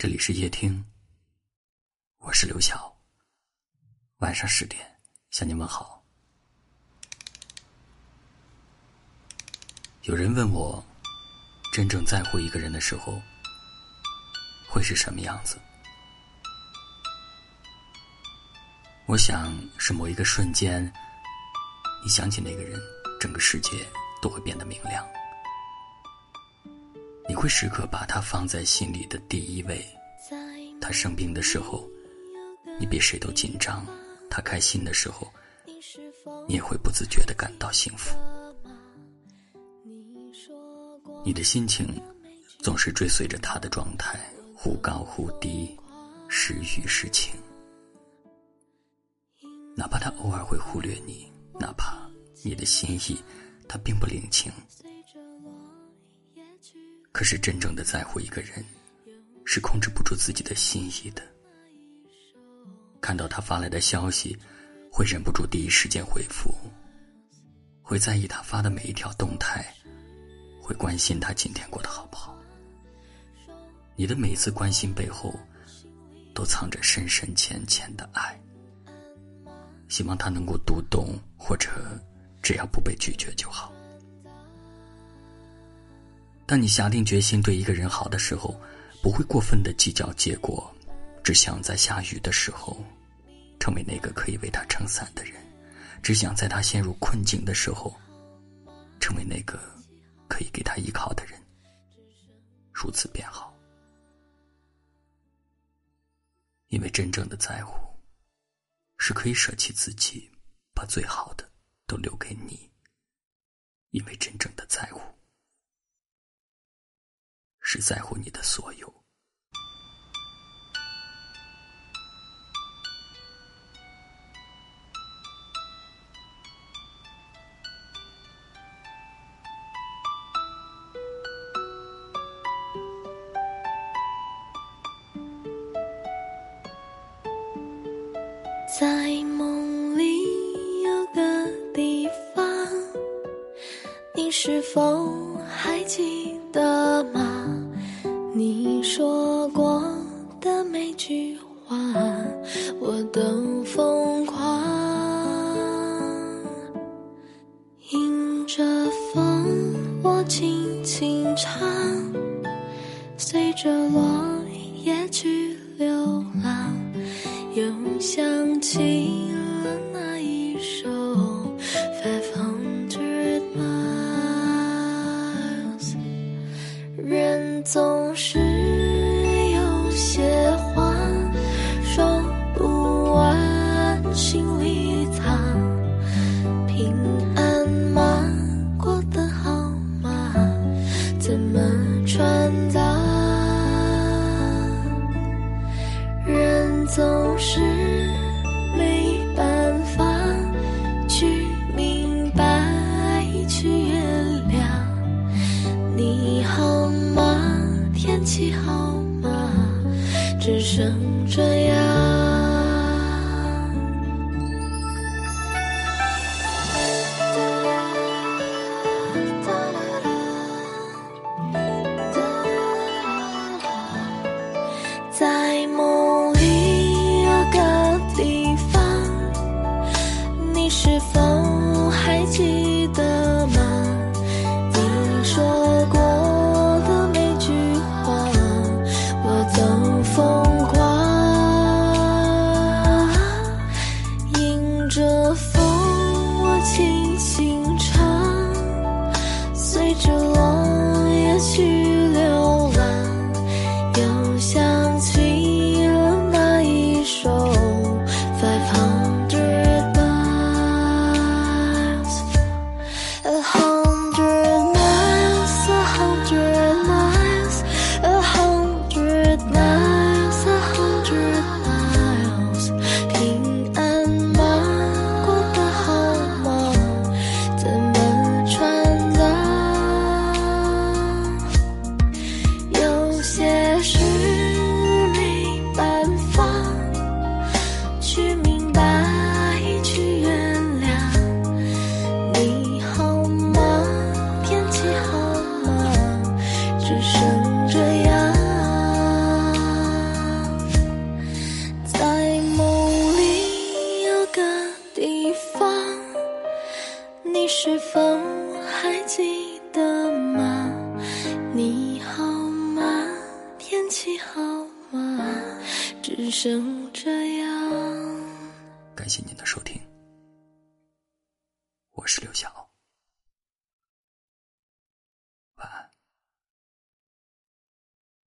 这里是夜听，我是刘晓。晚上十点向您问好。有人问我，真正在乎一个人的时候，会是什么样子？我想是某一个瞬间，你想起那个人，整个世界都会变得明亮。你会时刻把他放在心里的第一位。他生病的时候，你比谁都紧张；他开心的时候，你也会不自觉的感到幸福。你的心情总是追随着他的状态，忽高忽低，时雨时晴。哪怕他偶尔会忽略你，哪怕你的心意他并不领情。可是，真正的在乎一个人，是控制不住自己的心意的。看到他发来的消息，会忍不住第一时间回复，会在意他发的每一条动态，会关心他今天过得好不好。你的每一次关心背后，都藏着深深浅浅的爱。希望他能够读懂，或者只要不被拒绝就好。当你下定决心对一个人好的时候，不会过分的计较结果，只想在下雨的时候，成为那个可以为他撑伞的人；只想在他陷入困境的时候，成为那个可以给他依靠的人。如此便好，因为真正的在乎，是可以舍弃自己，把最好的都留给你。因为真正的在乎。是在乎你的所有。在梦里有个地方，你是否还记得吗？你说过的每句话，我都疯狂。迎着风，我轻轻唱，随着落叶去流浪，又想起好吗？只剩这样。心否还记得吗？你好吗？天气好吗？只剩这样。感谢您的收听，我是刘晓。